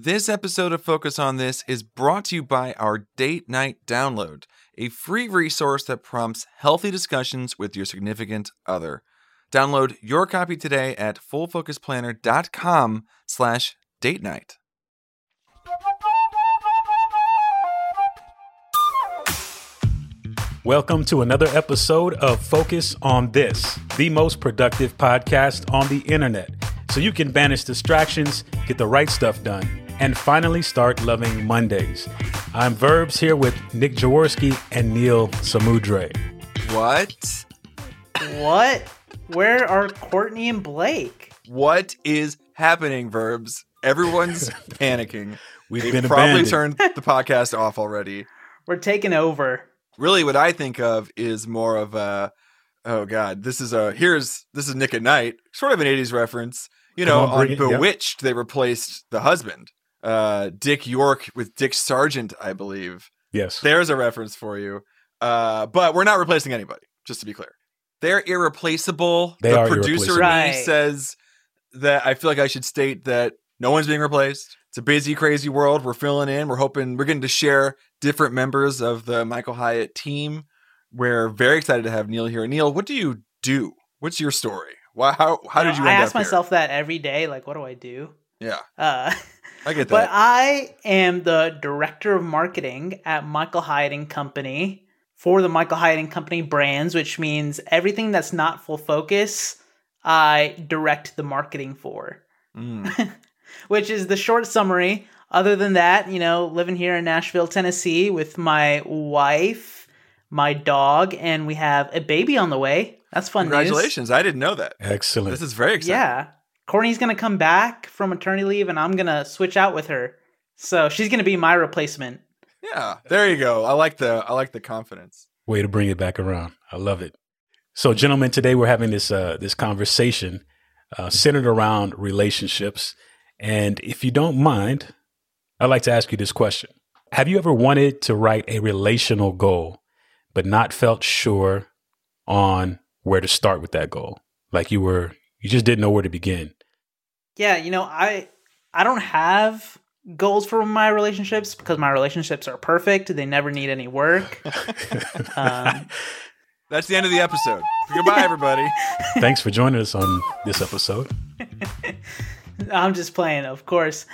This episode of Focus on This is brought to you by our Date Night Download, a free resource that prompts healthy discussions with your significant other. Download your copy today at fullfocusplanner.com slash date night. Welcome to another episode of Focus on This, the most productive podcast on the internet. So you can banish distractions, get the right stuff done, and finally start loving Mondays. I'm Verbs here with Nick Jaworski and Neil Samudre. What? What? Where are Courtney and Blake? What is happening, Verbs? Everyone's panicking. We've They've been probably abandoned. turned the podcast off already. We're taking over. really what I think of is more of a oh god, this is a here's this is Nick at Night, sort of an 80s reference. You know, Come on, on, bring it, yep. Bewitched, they replaced the husband. Uh Dick York with Dick Sargent, I believe. Yes. There's a reference for you. Uh but we're not replacing anybody, just to be clear. They're irreplaceable. They the are producer in irreplaceable. me Right. says that I feel like I should state that no one's being replaced. It's a busy, crazy world. We're filling in. We're hoping we're getting to share different members of the Michael Hyatt team. We're very excited to have Neil here. Neil, what do you do? What's your story? Why, how how did you I ask up here? myself that every day. Like, what do I do? Yeah, Uh, I get but. I am the director of marketing at Michael Hyatt and Company for the Michael Hyatt and Company brands, which means everything that's not full focus, I direct the marketing for. Mm. which is the short summary. Other than that, you know, living here in Nashville, Tennessee with my wife, my dog, and we have a baby on the way. That's fun news. Congratulations! I didn't know that. Excellent. This is very exciting. Yeah. Courtney's going to come back from maternity leave and I'm going to switch out with her. So she's going to be my replacement. yeah. There you go. I like the I like the confidence. Way to bring it back around. I love it. So, gentlemen, today we're having this uh, this conversation uh, centered around relationships. And if you don't mind, I'd like to ask you this question: Have you ever wanted to write a relational goal, but not felt sure on where to start with that goal? Like you were, you just didn't know where to begin. Yeah, you know, I I don't have goals for my relationships because my relationships are perfect. They never need any work. Um, That's the end of the episode. Goodbye, everybody. Thanks for joining us on this episode. I'm just playing, of course.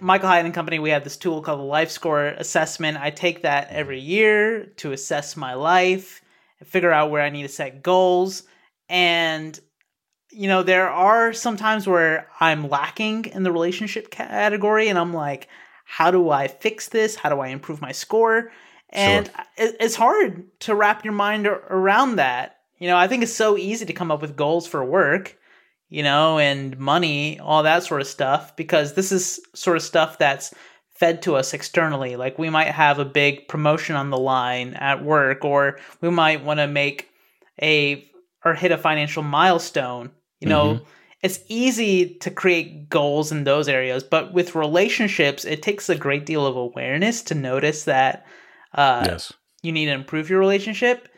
Michael Hyatt and Company, we have this tool called the Life Score Assessment. I take that every year to assess my life, figure out where I need to set goals. And, you know, there are some times where I'm lacking in the relationship category, and I'm like, how do I fix this? How do I improve my score? And it- it's hard to wrap your mind around that. You know, I think it's so easy to come up with goals for work you know, and money, all that sort of stuff, because this is sort of stuff that's fed to us externally. Like we might have a big promotion on the line at work, or we might want to make a or hit a financial milestone. You know, Mhm. it's easy to create goals in those areas, but with relationships, it takes a great deal of awareness to notice that uh, yes. you need to improve your relationship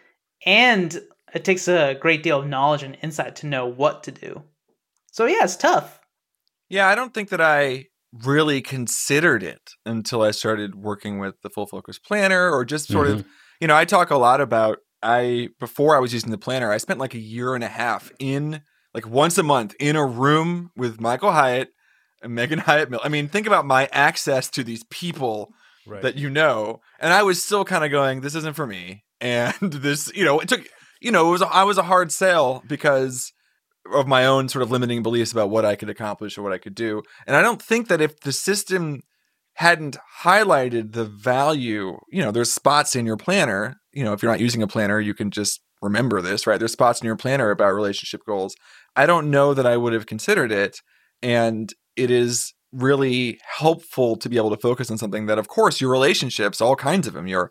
and it takes a great deal of knowledge and insight to know what to do so yeah it's tough Yeah, I don't think that I really considered it until I started working with the full focus planner or just sort of, you know, I talk a lot about I before I was using the planner, I spent like a year and a half in like once a month in a room with Michael Hyatt and Megan Hyatt Miller. I mean, think about my access to these people Right. that you know, and I was still kind of going, this isn't for me. And this, you know, it took, you know, it was a, I was a hard sale because of my own sort of limiting beliefs about what I could accomplish or what I could do. And I don't think that if the system hadn't highlighted the value, you know, there's spots in your planner, you know, if you're not using a planner, you can just remember this, right? There's spots in your planner about relationship goals. I don't know that I would have considered it. And it is really helpful to be able to focus on something that, of course, your relationships, all kinds of them, your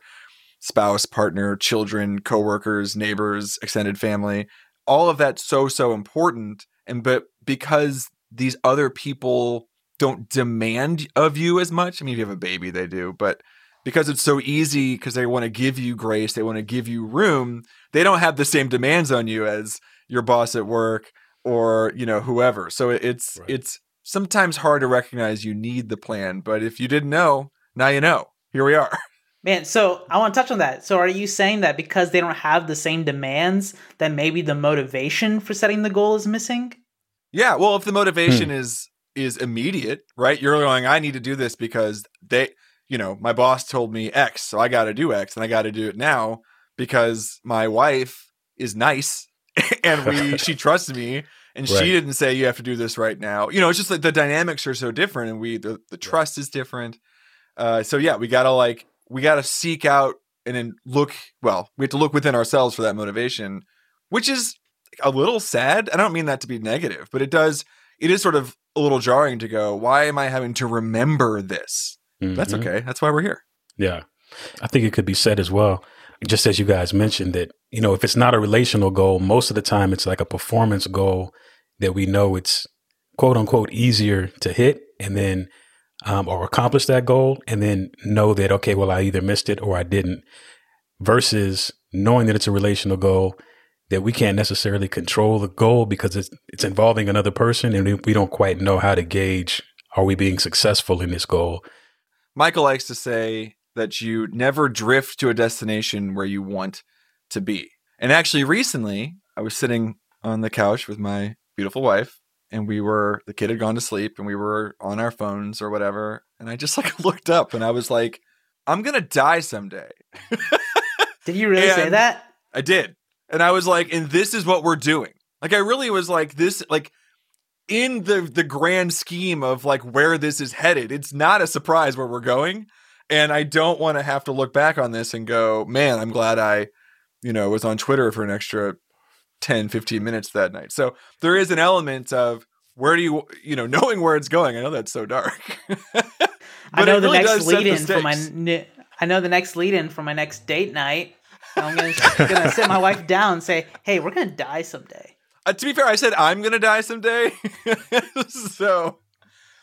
spouse, partner, children, coworkers, neighbors, extended family, all of that's so, so important. And but because these other people don't demand of you as much, I mean, if you have a baby, they do, but because it's so easy because they want to give you grace, they want to give you room, they don't have the same demands on you as your boss at work or, you know, whoever. So it's Right. it's sometimes hard to recognize you need the plan, but if you didn't know, now you know. Here we are. Man, so I want to touch on that. So are you saying that because they don't have the same demands, that maybe the motivation for setting the goal is missing? Yeah, well, if the motivation hmm. is is immediate, right? You're going, I need to do this because they, you know, my boss told me X, so I got to do X and I got to do it now because my wife is nice and we she trusts me and right. she didn't say you have to do this right now. You know, it's just like the dynamics are so different and we the, the trust is different. Uh, so yeah, we got to like we got to seek out and then look, well, we have to look within ourselves for that motivation, which is a little sad. I don't mean that to be negative, but it does it is sort of a little jarring to go, why am I having to remember this? Mm-hmm. That's okay. That's why we're here. Yeah. I think it could be said as well, just as you guys mentioned that, you know, if it's not a relational goal, most of the time it's like a performance goal that we know it's quote unquote easier to hit and then um, or accomplish that goal and then know that, okay, well, I either missed it or I didn't versus knowing that it's a relational goal that we can't necessarily control the goal because it's it's involving another person and we don't quite know how to gauge are we being successful in this goal. Michael likes to say that you never drift to a destination where you want to be. And actually recently, I was sitting on the couch with my beautiful wife and we were the kid had gone to sleep and we were on our phones or whatever and I just like looked up and I was like I'm going to die someday. did you really say that? I did. And I was like, and this is what we're doing. Like I really was like this like in the the grand scheme of like where this is headed, it's not a surprise where we're going. And I don't want to have to look back on this and go, man, I'm glad I, you know, was on Twitter for an extra 10, 15 minutes that night. So there is an element of where do you, you know, knowing where it's going. I know that's so dark. I know the really next lead in for my, I know the next lead in for my next date night I'm gonna, gonna sit my wife down and say, "Hey, we're gonna die someday." Uh, to be fair, I said I'm gonna die someday. so,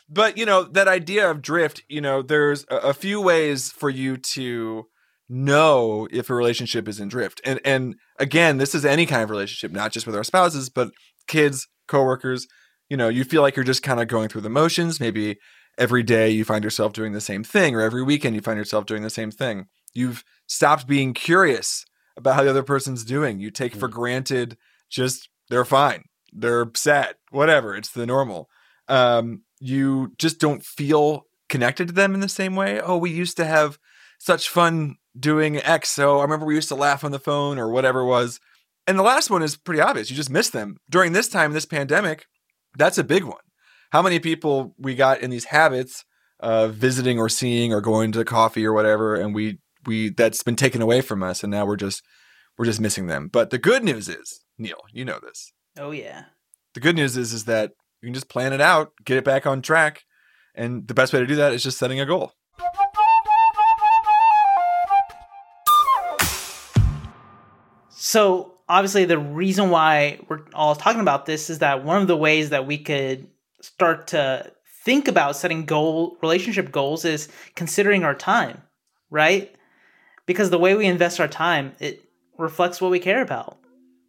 but you know that idea of drift. You know, there's a, a few ways for you to know if a relationship is in drift. And and again, this is any kind of relationship, not just with our spouses, but kids, coworkers. You know, you feel like you're just kind of going through the motions. Maybe every day you find yourself doing the same thing, or every weekend you find yourself doing the same thing. You've stopped being curious about how the other person's doing. You take for mm. granted just they're fine, they're sad, whatever. It's the normal. Um, you just don't feel connected to them in the same way. Oh, we used to have such fun doing X. So I remember we used to laugh on the phone or whatever it was. And the last one is pretty obvious. You just miss them. During this time, this pandemic, that's a big one. How many people we got in these habits of visiting or seeing or going to coffee or whatever, and we we that's been taken away from us and now we're just we're just missing them. But the good news is, Neil, you know this. Oh yeah. The good news is is that you can just plan it out, get it back on track, and the best way to do that is just setting a goal. So, obviously the reason why we're all talking about this is that one of the ways that we could start to think about setting goal relationship goals is considering our time, right? because the way we invest our time it reflects what we care about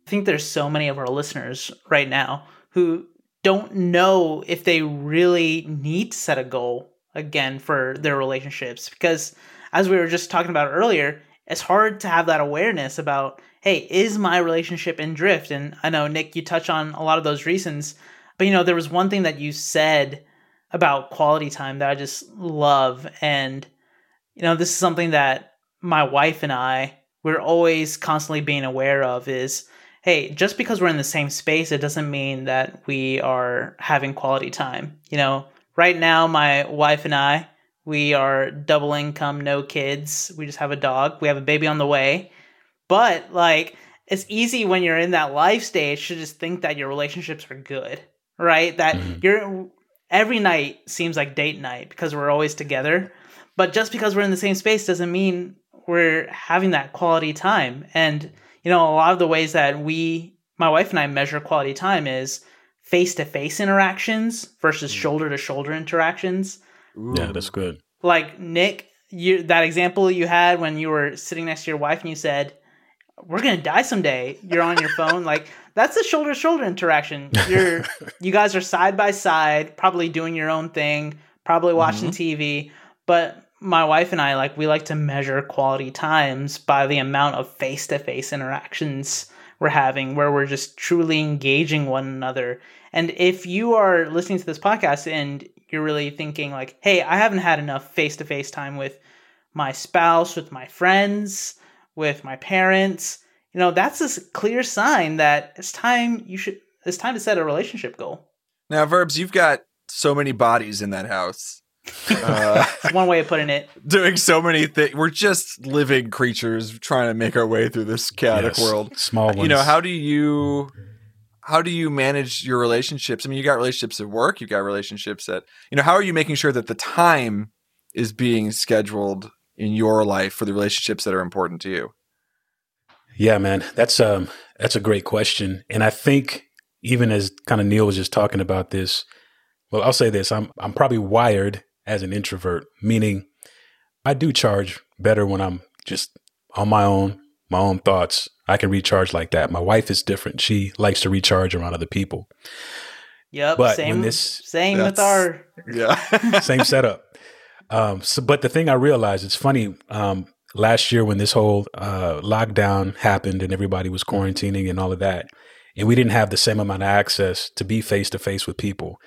i think there's so many of our listeners right now who don't know if they really need to set a goal again for their relationships. Because as we were just talking about earlier it's hard to have that awareness about hey is my relationship in drift? And i know nick you touch on a lot of those reasons but you know there was one thing that you said about quality time that i just love. And you know this is something that my wife and I we're always constantly being aware of is hey, just because we're in the same space, it doesn't mean that we are having quality time. You know, right now, my wife and I, we are double income, no kids. We just have a dog. We have a baby on the way. But, like, it's easy when you're in that life stage to just think that your relationships are good, right? That mm-hmm. you're every night seems like date night because we're always together. But just because we're in the same space doesn't mean we're having that quality time. And, you know, a lot of the ways that we, my wife and I measure quality time is face to face interactions versus shoulder to shoulder interactions. Ooh. Yeah, that's good. Like Nick, you that example you had when you were sitting next to your wife and you said, "We're gonna die someday." You're on your phone, like that's a shoulder to shoulder interaction. You're you guys are side by side, probably doing your own thing, probably watching Mm-hmm. TV, but my wife and I like we like to measure quality times by the amount of face-to-face interactions we're having where we're just truly engaging one another. And if you are listening to this podcast and you're really thinking like, "Hey, I haven't had enough face-to-face time with my spouse, with my friends, with my parents," you know, that's a clear sign that it's time you should it's time to set a relationship goal. Now, Verbs, you've got so many bodies in that house. Uh, one way of putting it. doing so many things. We're just living creatures trying to make our way through this chaotic Yes, world. Small ones. You know, how do you how do you manage your relationships? I mean, you got relationships at work, you got relationships at you know, how are you making sure that the time is being scheduled in your life for the relationships that are important to you? Yeah, man, that's um that's a great question, and I think even as kind of Neil was just talking about this, well, I'll say this: I'm I'm probably wired as an introvert, meaning I do charge better when I'm just on my own, my own thoughts. I can recharge like that. My wife is different; she likes to recharge around other people. Yep. But same this- same with our Yeah. Same setup. Um, so, but the thing I realized, it's funny. Um, last year when this whole uh, lockdown happened and everybody was quarantining and all of that, and we didn't have the same amount of access to be face to face with people.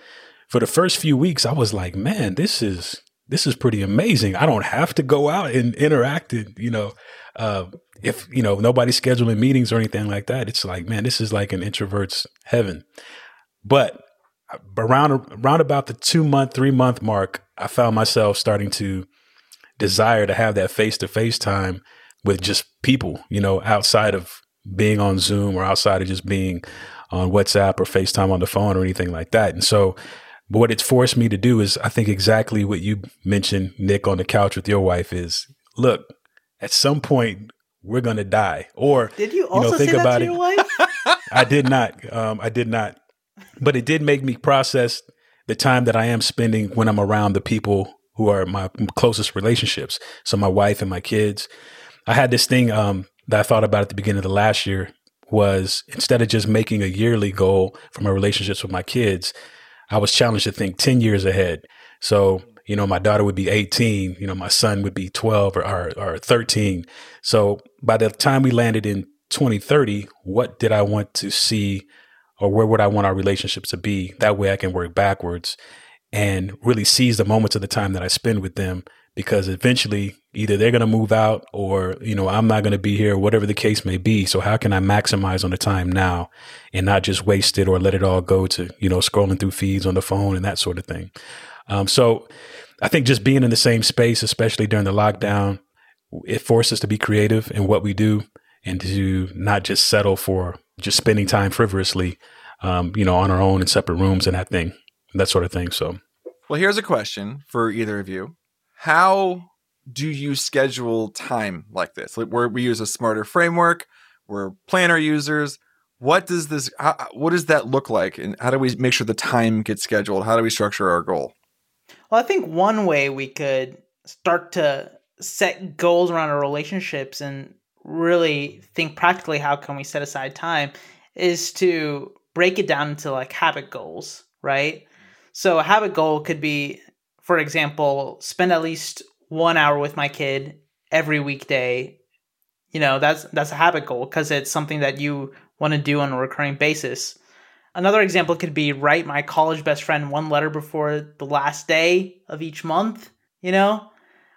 For the first few weeks, I was like, man, this is this is pretty amazing. I don't have to go out and interact. And you know, uh, if you know nobody's scheduling meetings or anything like that, it's like, man, this is like an introvert's heaven. But around around about the two month, three month mark, I found myself starting to desire to have that face to face time with just people, you know, outside of being on Zoom or outside of just being on WhatsApp or FaceTime on the phone or anything like that. And so, but what it's forced me to do is, I think exactly what you mentioned, Nick, on the couch with your wife is look, at some point, we're going to die. Or Did you know, also think say that about it. your wife? I did not. Um, I did not. But it did make me process the time that I am spending when I'm around the people who are my closest relationships. So my wife and my kids. I had this thing um, that I thought about at the beginning of the last year was instead of just making a yearly goal for my relationships with my kids, I was challenged to think 10 years ahead. So, you know, my daughter would be 18, you know, my son would be 12 or, or, or 13. So by the time we landed in 2030, what did I want to see or where would I want our relationships to be? That way I can work backwards and really seize the moments of the time that I spend with them because eventually either they're going to move out or, you know, I'm not going to be here, whatever the case may be. So how can I maximize on the time now and not just waste it or let it all go to, you know, scrolling through feeds on the phone and that sort of thing. Um, so I think just being in the same space, especially during the lockdown, it forces us to be creative in what we do and to not just settle for just spending time frivolously, um, you know, on our own in separate rooms and that thing, that sort of thing. So, Well, here's a question for either of you. How do you schedule time like this? Like where we use a smarter framework, we're planner users. What does this how, what does that look like and how do we make sure the time gets scheduled? How do we structure our goal? Well, I think one way we could start to set goals around our relationships and really think practically how can we set aside time is to break it down into like habit goals, right? So a habit goal could be for example, spend at least 1 hour with my kid every weekday. You know, that's that's a habit goal because it's something that you want to do on a recurring basis. Another example could be write my college best friend one letter before the last day of each month, you know,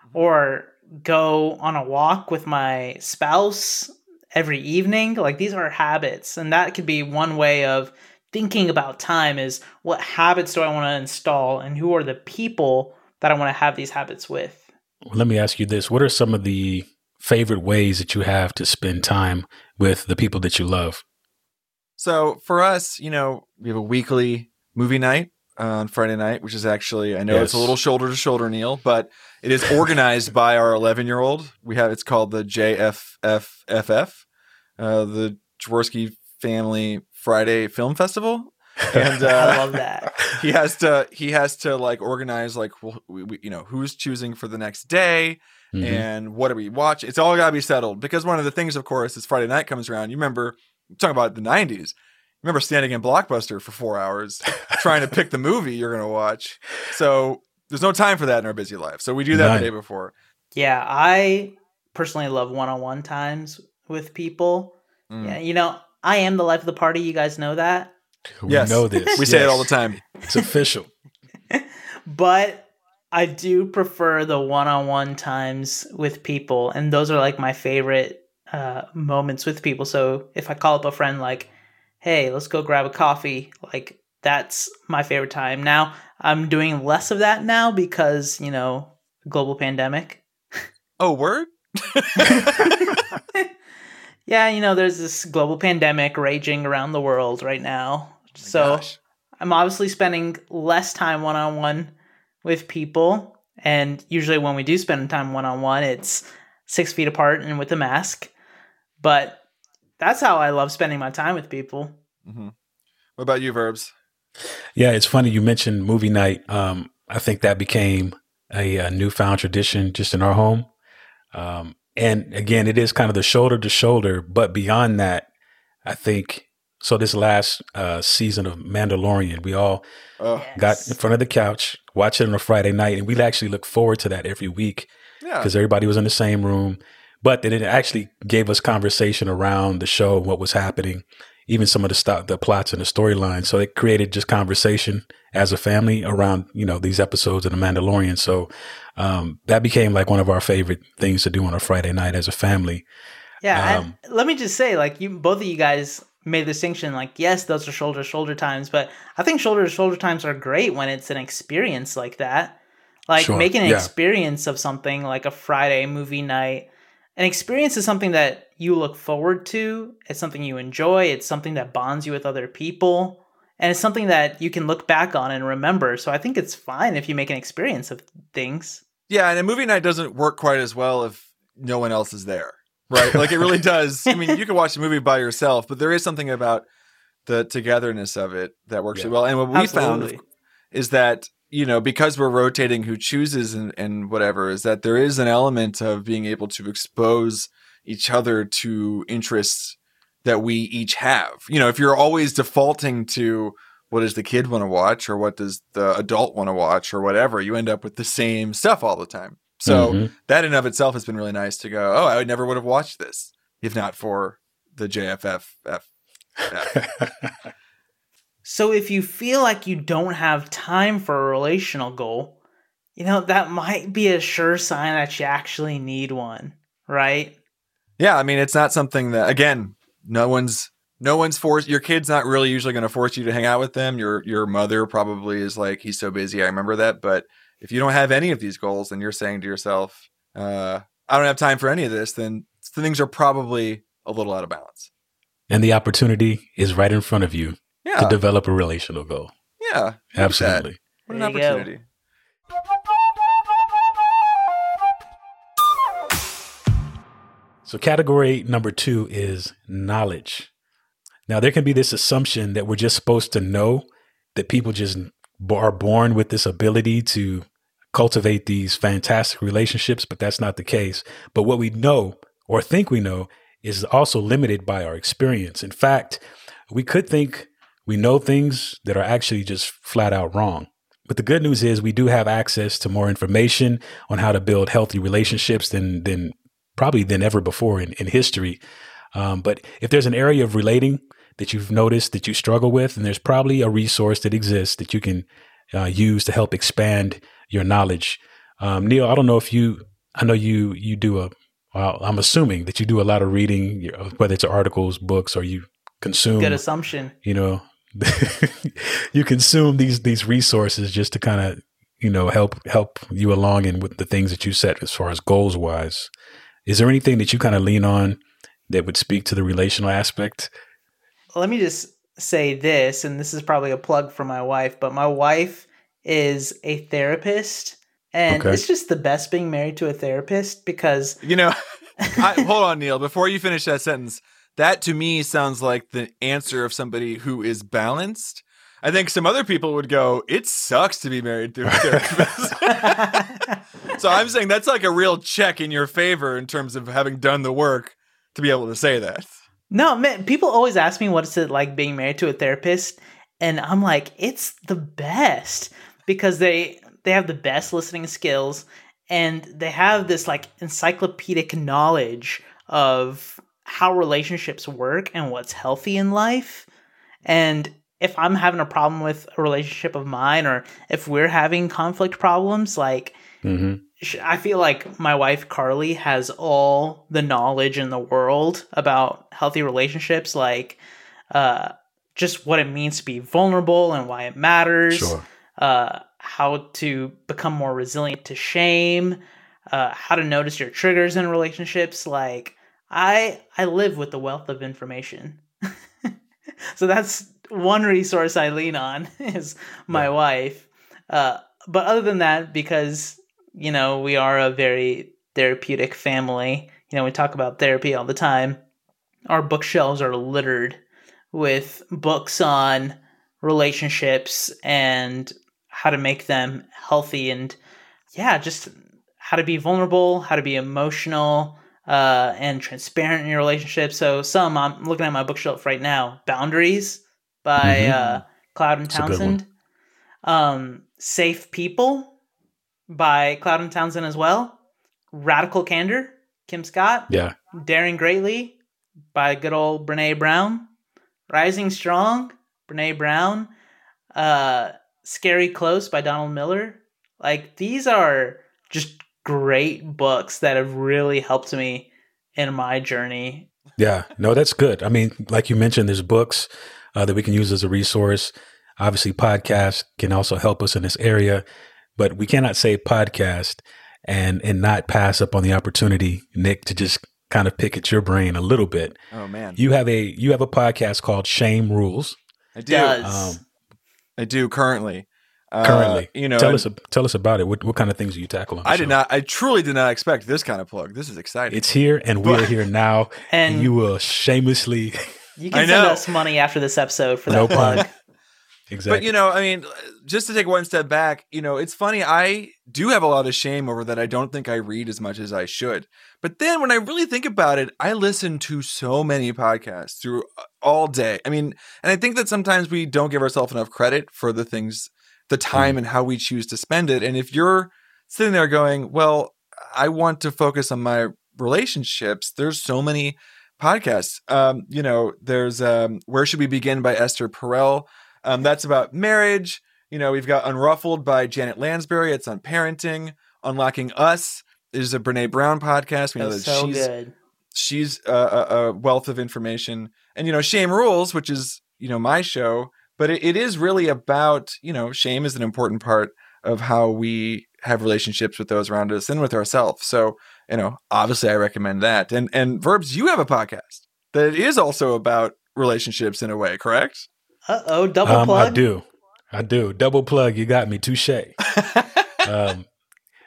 mm-hmm. or go on a walk with my spouse every evening. Like these are habits, and that could be one way of thinking about time is what habits do I want to install and who are the people that I want to have these habits with. Let me ask you this What are some of the favorite ways that you have to spend time with the people that you love? So for us, you know, we have a weekly movie night on Friday night, which is actually I know it's a little shoulder to shoulder, Neil, but it is organized by our 11 year old. We have it's called the JFFFF, uh, the Jaworski Family Friday Film Festival, and I uh, love that. he has to he has to like organize like well, we, we, you know who's choosing for the next day Mhm. and what do we watch? It's all got to be settled because one of the things, of course, is Friday night comes around. You remember talking about the '90s. remember standing in Blockbuster for four hours trying to pick the movie you're going to watch. So there's no time for that in our busy life. So we do that None. the day before. Yeah, I personally love one-on-one times with people. Mm. Yeah, you know, I am the life of the party. You guys know that. We Yes. know this. We say it all the time. It's official. but I do prefer the one-on-one times with people, and those are like my favorite uh, moments with people. So if I call up a friend, like, "Hey, let's go grab a coffee," like that's my favorite time. Now I'm doing less of that now because you know global pandemic. Oh, word? Yeah, you know, there's this global pandemic raging around the world right now. So Gosh. I'm obviously spending less time one on one with people. And usually when we do spend time one on one, it's six feet apart and with a mask. But that's how I love spending my time with people. hmm What about you, Verbs? Yeah, it's funny you mentioned movie night. Um, I think that became a, a newfound tradition just in our home. Um, and again, it is kind of the shoulder to shoulder, but beyond that, I think so. This last uh, season of Mandalorian, we all Oh, got in front of the couch, watch it on a Friday night, and we actually look forward to that every week yeah. because everybody was in the same room. But then it actually gave us conversation around the show, what was happening, even some of the stuff, the plots and the storyline. So it created just conversation as a family around you know these episodes of The Mandalorian. So um, that became like one of our favorite things to do on a Friday night as a family. Yeah, Um, and let me just say, like you, both of you guys made the distinction. Like, yes, those are shoulder to shoulder times, but I think shoulder to shoulder times are great when it's an experience like that. Like Sure, making an yeah. experience of something like a Friday movie night. An experience is something that you look forward to. It's something you enjoy. It's something that bonds you with other people, and it's something that you can look back on and remember. So I think it's fine if you make an experience of things. Yeah, and a movie night doesn't work quite as well if no one else is there, right? Like it really does. I mean, you can watch a movie by yourself, but there is something about the togetherness of it that works Yeah. really well. And what we found is that you know because we're rotating who chooses and, and whatever is that there is an element of being able to expose each other to interests that we each have. You know, if you're always defaulting to what does the kid want to watch or what does the adult want to watch or whatever, you end up with the same stuff all the time. So Mhm. that in and of itself has been really nice to go, oh, I would never would have watched this if not for the JFF. So if you feel like you don't have time for a relational goal, you know, that might be a sure sign that you actually need one, right? Yeah, I mean, it's not something that again, no one's no one's forced. Your kid's not really usually going to force you to hang out with them. Your your mother probably is like, he's so busy. I remember that. But if you don't have any of these goals, and you're saying to yourself, uh, I don't have time for any of this, then things are probably a little out of balance. and the opportunity is right in front of you to develop a relational goal. yeah, look at that. Absolutely. What an There you go. opportunity. So, category number two is knowledge. Now, there can be this assumption that we're just supposed to know that people just b- are born with this ability to cultivate these fantastic relationships, but that's not the case. But what we know or think we know is also limited by our experience. In fact, we could think we know things that are actually just flat out wrong. But the good news is we do have access to more information on how to build healthy relationships than than probably than ever before in, in history. Um, but if there's an area of relating that you've noticed that you struggle with, and there's probably a resource that exists that you can uh, use to help expand your knowledge. Um, Neil, I don't know if you, I know you you do a. Well, I'm assuming that you do a lot of reading, whether it's articles, books, or you consume Good assumption. you know you consume these these resources just to kind of you know help help you along in with the things that you set as far as goals wise is there anything that you kind of lean on that would speak to the relational aspect Let me just say this, and this is probably a plug for my wife, but my wife is a therapist. And Okay. it's just the best being married to a therapist because You know, I, hold on, Neil. Before you finish that sentence, that to me sounds like the answer of somebody who is balanced. I think some other people would go, "It sucks to be married to a therapist." so I'm saying that's like a real check in your favor in terms of having done the work to be able to say that. No, man, people always ask me what is it like being married to a therapist, and I'm like, it's the best because they they have the best listening skills and they have this like encyclopedic knowledge of how relationships work and what's healthy in life. And if I'm having a problem with a relationship of mine or if we're having conflict problems, like hmm I feel like my wife Carly has all the knowledge in the world about healthy relationships, like uh, just what it means to be vulnerable and why it matters, Sure. uh, how to become more resilient to shame, uh, how to notice your triggers in relationships. Like I, I live with the wealth of information, so that's one resource I lean on is my Yeah. wife. Uh, but other than that, because you know we are a very therapeutic family, you know we talk about therapy all the time. Our bookshelves are littered with books on relationships and how to make them healthy and yeah, just how to be vulnerable, how to be emotional, uh, and transparent in your relationship. So some I'm looking at my bookshelf right now. Boundaries by Mhm. uh, Cloud and That's a good one. Townsend. Um, Safe People by Cloud and Townsend as well. Radical Candor, Kim Scott. Yeah. Daring Greatly by good old Brene Brown. Rising Strong, Brene Brown. Uh, Scary Close by Donald Miller. Like these are just great books that have really helped me in my journey. Yeah, no, that's good. I mean, like you mentioned, there's books uh, that we can use as a resource. Obviously, podcasts can also help us in this area, but we cannot say podcast and and not pass up on the opportunity, Nick, to just kind of pick at your brain a little bit. Oh man, You have a you have a podcast called Shame Rules. I do. Um, I do currently. Uh, currently, you know, tell and us tell us about it. What what kind of things do you tackle on? the I did not. I truly did not expect this kind of plug. This is exciting. It's here, and we're here now, and, and you will shamelessly you I can send know. us money after this episode for No that plug. Exactly. But you know, I mean, just to take one step back, you know, it's funny. I do have a lot of shame over that. I don't think I read as much as I should. But then when I really think about it, I listen to so many podcasts through uh, all day. I mean, and I think that sometimes we don't give ourselves enough credit for the things, the time and how we choose to spend it. And if you're sitting there going, well, I want to focus on my relationships, there's so many podcasts. Um, you know, there's um, Where Should We Begin by Esther Perel. Um, that's about marriage. You know, we've got Unruffled by Janet Lansbury. It's on parenting. Unlocking Us is a Brene Brown podcast. We know That's that so she's good. she's a, a, a wealth of information. And you know, Shame Rules, which is you know my show, but it, it is really about you know shame is an important part of how we have relationships with those around us and with ourselves. So you know, obviously, I recommend that. And and Verbs, you have a podcast that is also about relationships in a way, correct? Uh oh, double um, plug. I do, I do. Double plug. You got me. Touche. um,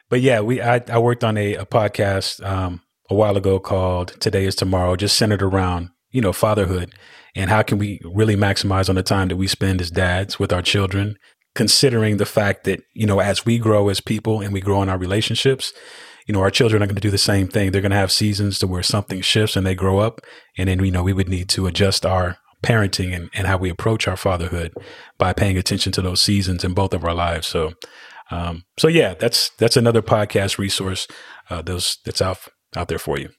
but yeah, we I, I worked on a, a podcast um, a while ago called "Today Is Tomorrow," just centered around you know fatherhood and how can we really maximize on the time that we spend as dads with our children, considering the fact that you know as we grow as people and we grow in our relationships. You know, our children are going to do the same thing. They're going to have seasons to where something shifts and they grow up. And then, you know, we would need to adjust our parenting and, and how we approach our fatherhood by paying attention to those seasons in both of our lives. So, um, so yeah, that's that's another podcast resource uh, those that's out out there for you.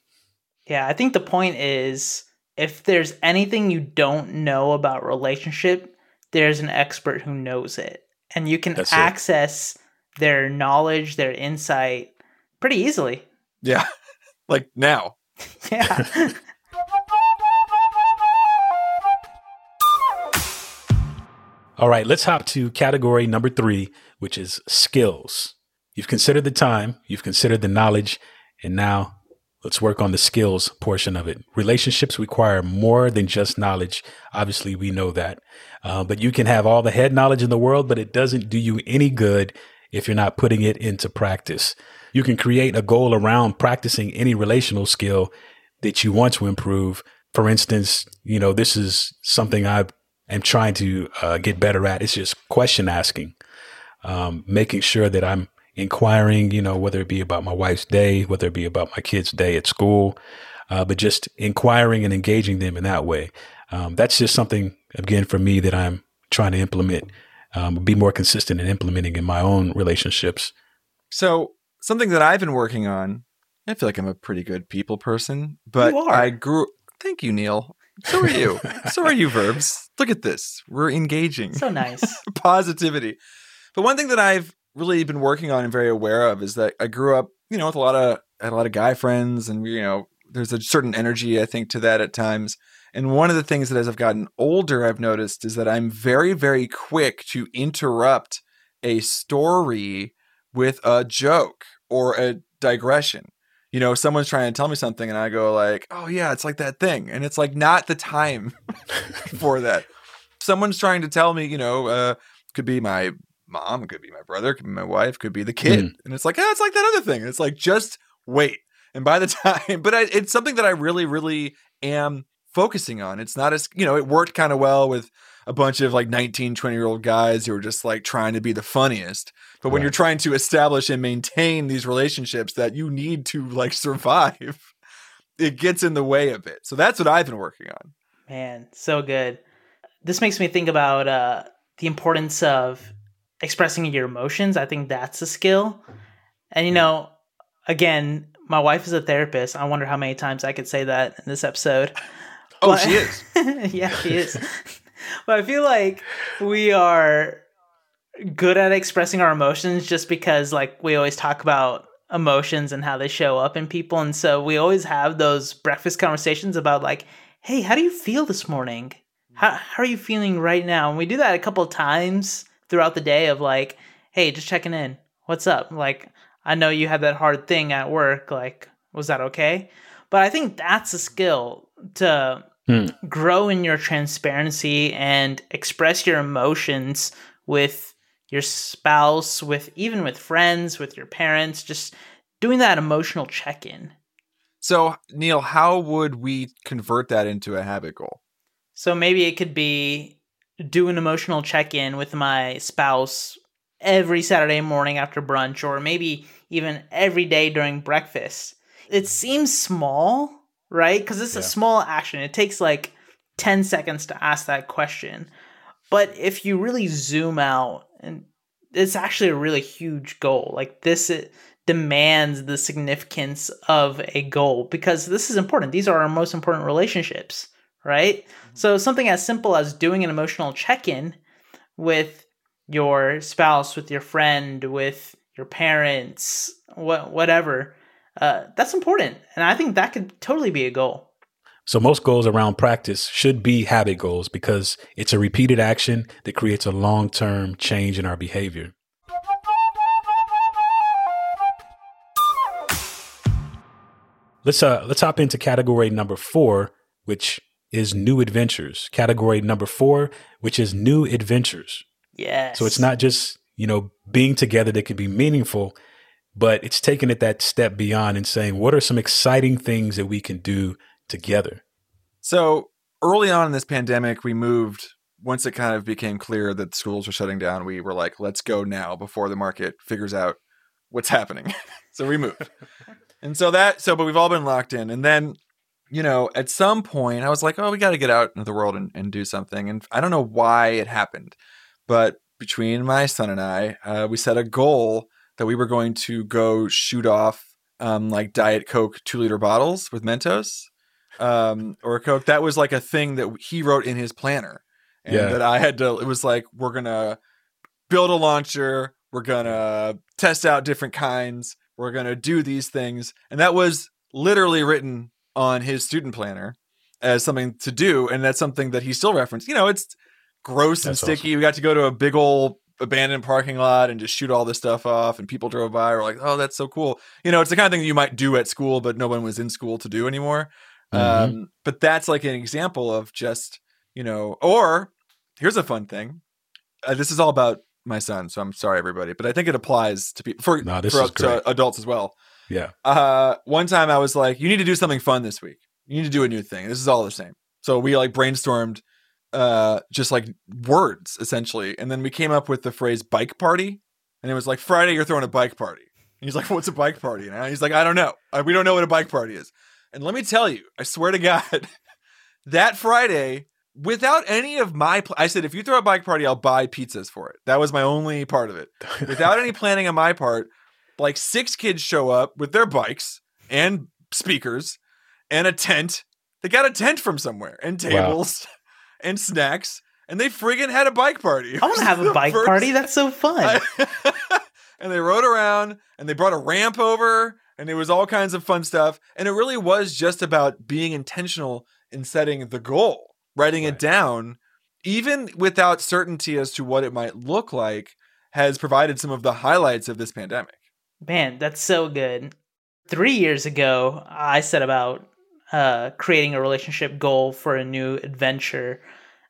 Yeah, I think the point is if there's anything you don't know about relationship, there's an expert who knows it. And you can That's it. access their knowledge, their insight pretty easily. yeah, like now. Yeah. All right, let's hop to category number three, which is skills. You've considered the time, you've considered the knowledge, and now let's work on the skills portion of it. Relationships require more than just knowledge. Obviously, we know that. Uh, but you can have all the head knowledge in the world, but it doesn't do you any good if you're not putting it into practice. You can create a goal around practicing any relational skill that you want to improve. For instance, you know, this is something I am trying to uh, get better at. It's just question asking, um, making sure that I'm inquiring, you know, whether it be about my wife's day, whether it be about my kid's day at school, uh, but just inquiring and engaging them in that way. Um, that's just something, again, for me that I'm trying to implement, um, be more consistent in implementing in my own relationships. So, something that I've been working on, I feel like I'm a pretty good people person, but You are. I grew. Thank you, Neil. So are you. so are you, verbs. Look at this. We're engaging. So nice. positivity. But one thing that I've really been working on and very aware of is that I grew up, you know, with a lot of I had a lot of guy friends, and you know, there's a certain energy I think to that at times. And one of the things that as I've gotten older, I've noticed is that I'm very, very quick to interrupt a story with a joke or a digression. You know, someone's trying to tell me something, and I go like, "Oh yeah, it's like that thing," and it's like not the time for that. Someone's trying to tell me, you know, uh, could be my mom, could be my brother, could be my wife, could be the kid, Mm. and it's like, yeah, it's like that other thing. And it's like, just wait. And by the time, but I, it's something that I really, really am focusing on. It's not as, you know, it worked kind of well with a bunch of like 19, 20 year old guys who were just like trying to be the funniest. But when Right. you're trying to establish and maintain these relationships that you need to like survive, it gets in the way a bit. So that's what I've been working on. Man, so good. This makes me think about uh, the importance of expressing your emotions. I think that's a skill. And, you know, again, my wife is a therapist. I wonder how many times I could say that in this episode. Oh, But- she is. yeah, she is. but I feel like we are good at expressing our emotions just because, like, we always talk about emotions and how they show up in people. And so we always have those breakfast conversations about, like, hey, how do you feel this morning? How, how are you feeling right now? And we do that a couple of times throughout the day of, like, hey, just checking in. What's up? Like, I know you had that hard thing at work. Like, was that okay? But I think that's a skill to Hmm. grow in your transparency and express your emotions with your spouse, with even with friends, with your parents, just doing that emotional check-in. So, Neil, how would we convert that into a habit goal? So maybe it could be do an emotional check-in with my spouse every Saturday morning after brunch or maybe even every day during breakfast. It seems small, right? Cuz it's Yeah. a small action. It takes like 10 seconds to ask that question. But if you really zoom out and it's actually a really huge goal. Like this it demands the significance of a goal because this is important. These are our most important relationships, right? So something as simple as doing an emotional check-in with your spouse, with your friend, with your parents, what whatever. Uh, that's important, and I think that could totally be a goal. So most goals around practice should be habit goals because it's a repeated action that creates a long-term change in our behavior. Let's uh let's hop into category number 4, which is new adventures. Category number 4, which is new adventures. Yes. So it's not just, you know, being together that can be meaningful, but it's taking it that step beyond and saying, what are some exciting things that we can do together? So early on in this pandemic, we moved. Once it kind of became clear that schools were shutting down, we were like, let's go now before the market figures out what's happening. so we moved. and so that, so, but we've all been locked in. And then, you know, at some point, I was like, oh, we got to get out into the world and, and do something. And I don't know why it happened, but between my son and I, uh, we set a goal that we were going to go shoot off um, like Diet Coke two liter bottles with Mentos um, or Coke. That was like a thing that he wrote in his planner, and Yeah. that I had to. It was like we're gonna build a launcher. We're gonna test out different kinds. We're gonna do these things, and that was literally written on his student planner as something to do, and that's something that he still referenced. You know, it's gross and That's sticky. We got to go to a big old abandoned parking lot and just shoot all this stuff off and people drove by were like oh that's so cool you know it's the kind of thing you might do at school but no one was in school to do anymore Mhm. um, but that's like an example of just you know or here's a fun thing uh, this is all about my son so i'm sorry everybody but i think it applies to people for, No, for to adults as well Yeah. uh, one time I was like, you need to do something fun this week. You need to do a new thing. This is all the same. So we like brainstormed uh just like words essentially. And then we came up with the phrase bike party. And it was like Friday you're throwing a bike party. And he's like, what's a bike party? And he's like, I don't know. Uh, We don't know what a bike party is. And let me tell you, I swear to God, that Friday, without any of my, pl- I said, if you throw a bike party, I'll buy pizzas for it. That was my only part of it. Without any planning on my part, like six kids show up with their bikes and speakers and a tent. They got a tent from somewhere and tables and snacks, and they friggin' had a bike party. I want to have a bike First- party. That's so fun. and they rode around and they brought a ramp over and it was all kinds of fun stuff. And it really was just about being intentional in setting the goal, writing it down, even without certainty as to what it might look like, has provided some of the highlights of this pandemic. Man, that's so good. Three years ago, I set about uh, creating a relationship goal for a new adventure.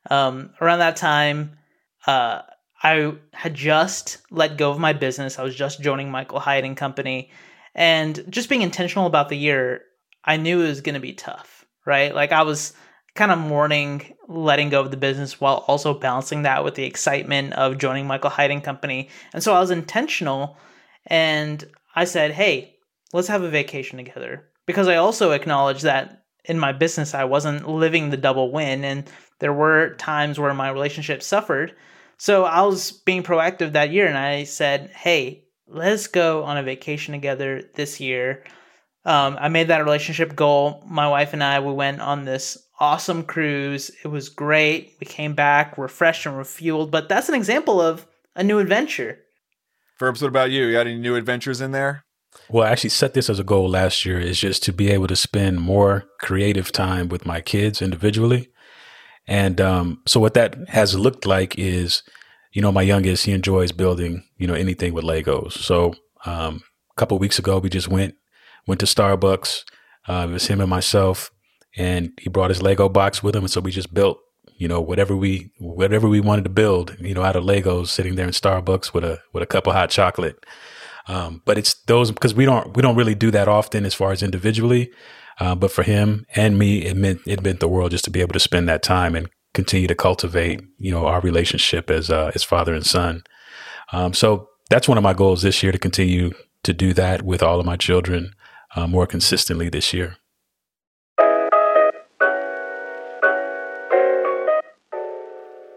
Um, around that time, uh, I had just let go of my business. I was just joining Michael Hyatt and Company, and just being intentional about the year. I knew it was going to be tough, right? Like I was kind of mourning letting go of the business while also balancing that with the excitement of joining Michael Hyatt and Company. And so I was intentional and I said, "Hey, let's have a vacation together." Because I also acknowledged that in my business I wasn't living the double win and there were times where my relationship suffered. So I was being proactive that year and I said, "Hey, let's go on a vacation together this year." Um, I made that relationship goal. My wife and I we went on this awesome cruise. It was great. We came back refreshed and refueled. But that's an example of a new adventure. Verbs, what about you? You got any new adventures in there? Well, I actually set this as a goal last year is just to be able to spend more creative time with my kids individually. And um, so what that has looked like is, you know, my youngest, he enjoys building, you know, anything with Legos. So um, a couple weeks ago, we just went, went to Starbucks. Uh, it was him and myself and he brought his Lego box with him. And so we just built, you know, whatever we, whatever we wanted to build, you know, out of Legos sitting there in Starbucks with a, with a cup of hot chocolate. Um, but it's those because we don't we don't really do that often as far as individually. Uh, but for him and me, it meant it meant the world just to be able to spend that time and continue to cultivate, you know, our relationship as uh, as father and son. Um, so that's one of my goals this year to continue to do that with all of my children uh, more consistently this year.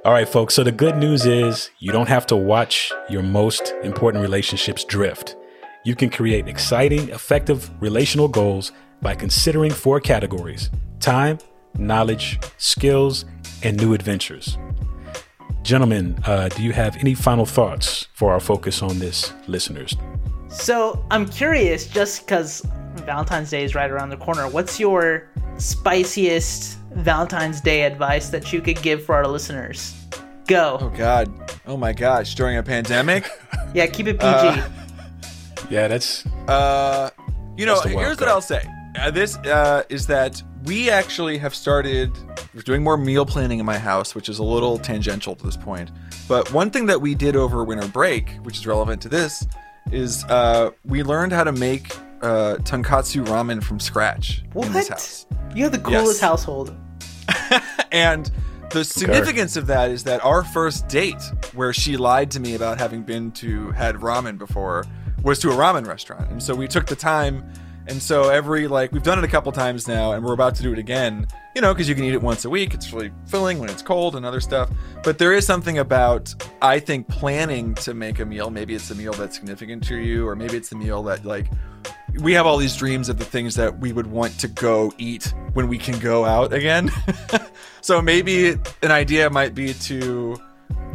All right, folks. So the good news is you don't have to watch your most important relationships drift. You can create exciting, effective relational goals by considering four categories time, knowledge, skills, and new adventures. Gentlemen, uh, do you have any final thoughts for our focus on this, listeners? So I'm curious, just because Valentine's Day is right around the corner, what's your spiciest Valentine's Day advice that you could give for our listeners? Go. Oh God. Oh my gosh. During a pandemic? Yeah, keep it PG. Uh, Yeah, that's Uh, you know, That's the wild here's what. I'll say. Uh, this uh, is that we actually have started doing more meal planning in my house, which is a little tangential to this point. But one thing that we did over winter break, which is relevant to this, is uh, we learned how to make uh, tonkatsu ramen from scratch in this house. you have the coolest Yes. household. And the significance of that is that our first date, where she lied to me about having been to had ramen before, was to a ramen restaurant. And so we took the time. And so every like we've done it a couple times now, and we're about to do it again. You know, because you can eat it once a week. It's really filling when it's cold and other stuff. But there is something about I think planning to make a meal. Maybe it's a meal that's significant to you, or maybe it's the meal that like we have all these dreams of the things that we would want to go eat when we can go out again. so maybe an idea might be to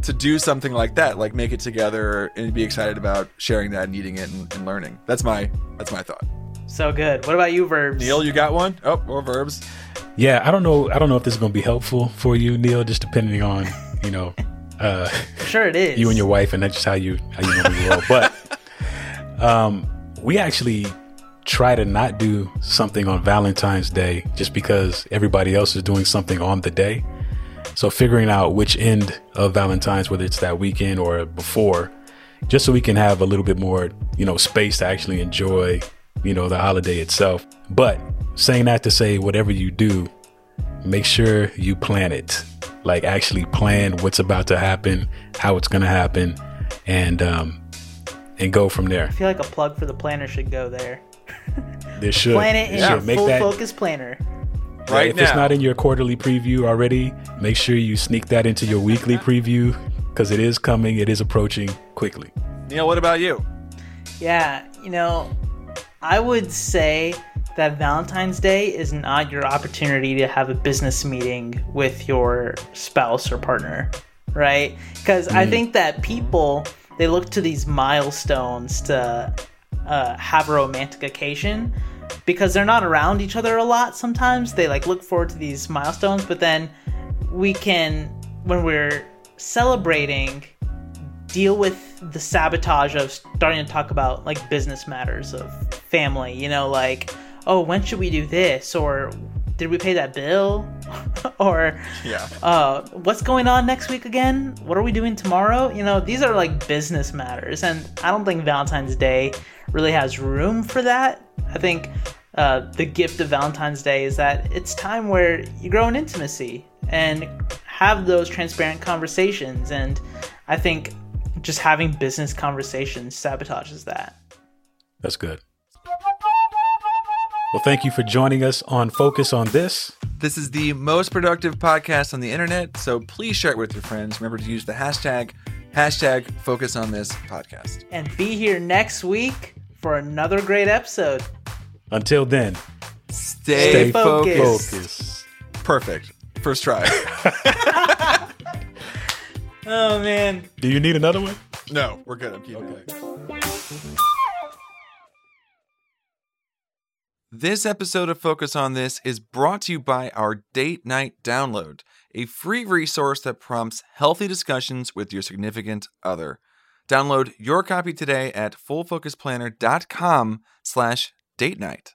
to do something like that, like make it together and be excited about sharing that and eating it and, and learning. That's my that's my thought. So good. What about you, Verbs? Neil, you got one? Oh, more verbs. yeah. I don't know. I don't know if this is going to be helpful for you, Neil. Just depending on you know uh, Sure it is. you and your wife, and that's just how you how you normally roll. But um, we actually try to not do something on Valentine's Day just because everybody else is doing something on the day. So figuring out which end of Valentine's, whether it's that weekend or before, just so we can have a little bit more, you know, space to actually enjoy, you know, the holiday itself. But saying that to say, whatever you do, make sure you plan it. Like actually plan what's about to happen, how it's going to happen, and um, and go from there. I feel like a plug for the planner should go there. There should. Plan it in There your. Make full that focus planner. Yeah, Right if it's not in your quarterly preview already, make sure you sneak that into your weekly preview because it is coming. It is approaching quickly. Neil, what about you? Yeah, you know, I would say that Valentine's Day is not your opportunity to have a business meeting with your spouse or partner, right? Because I think that people they look to these milestones to uh, have a romantic occasion because they're not around each other a lot. Sometimes they like look forward to these milestones, but then we can when we're celebrating deal with the sabotage of starting to talk about like business matters of family you know like oh when should we do this? Or did we pay that bill? Or Yeah. uh, what's going on next week again? What are we doing tomorrow? You know these are like business matters and i don't think valentine's day really has room for that. I think uh, the gift of valentine's day is that it's time where you grow in intimacy and have those transparent conversations and i think just having business conversations sabotages that That's good. Well, thank you for joining us on Focus on This. This is the most productive podcast on the internet, so please share it with your friends. Remember to use the hashtag hashtag focus on this podcast. and be here next week for another great episode Until then, Stay, Stay focused. focused. Perfect. First try. oh man Do you need another one? no, we're good. I'm keeping it. This episode of Focus on This is brought to you by our Date Night Download, a free resource that prompts healthy discussions with your significant other. Download your copy today at fullfocusplanner.com slash date night.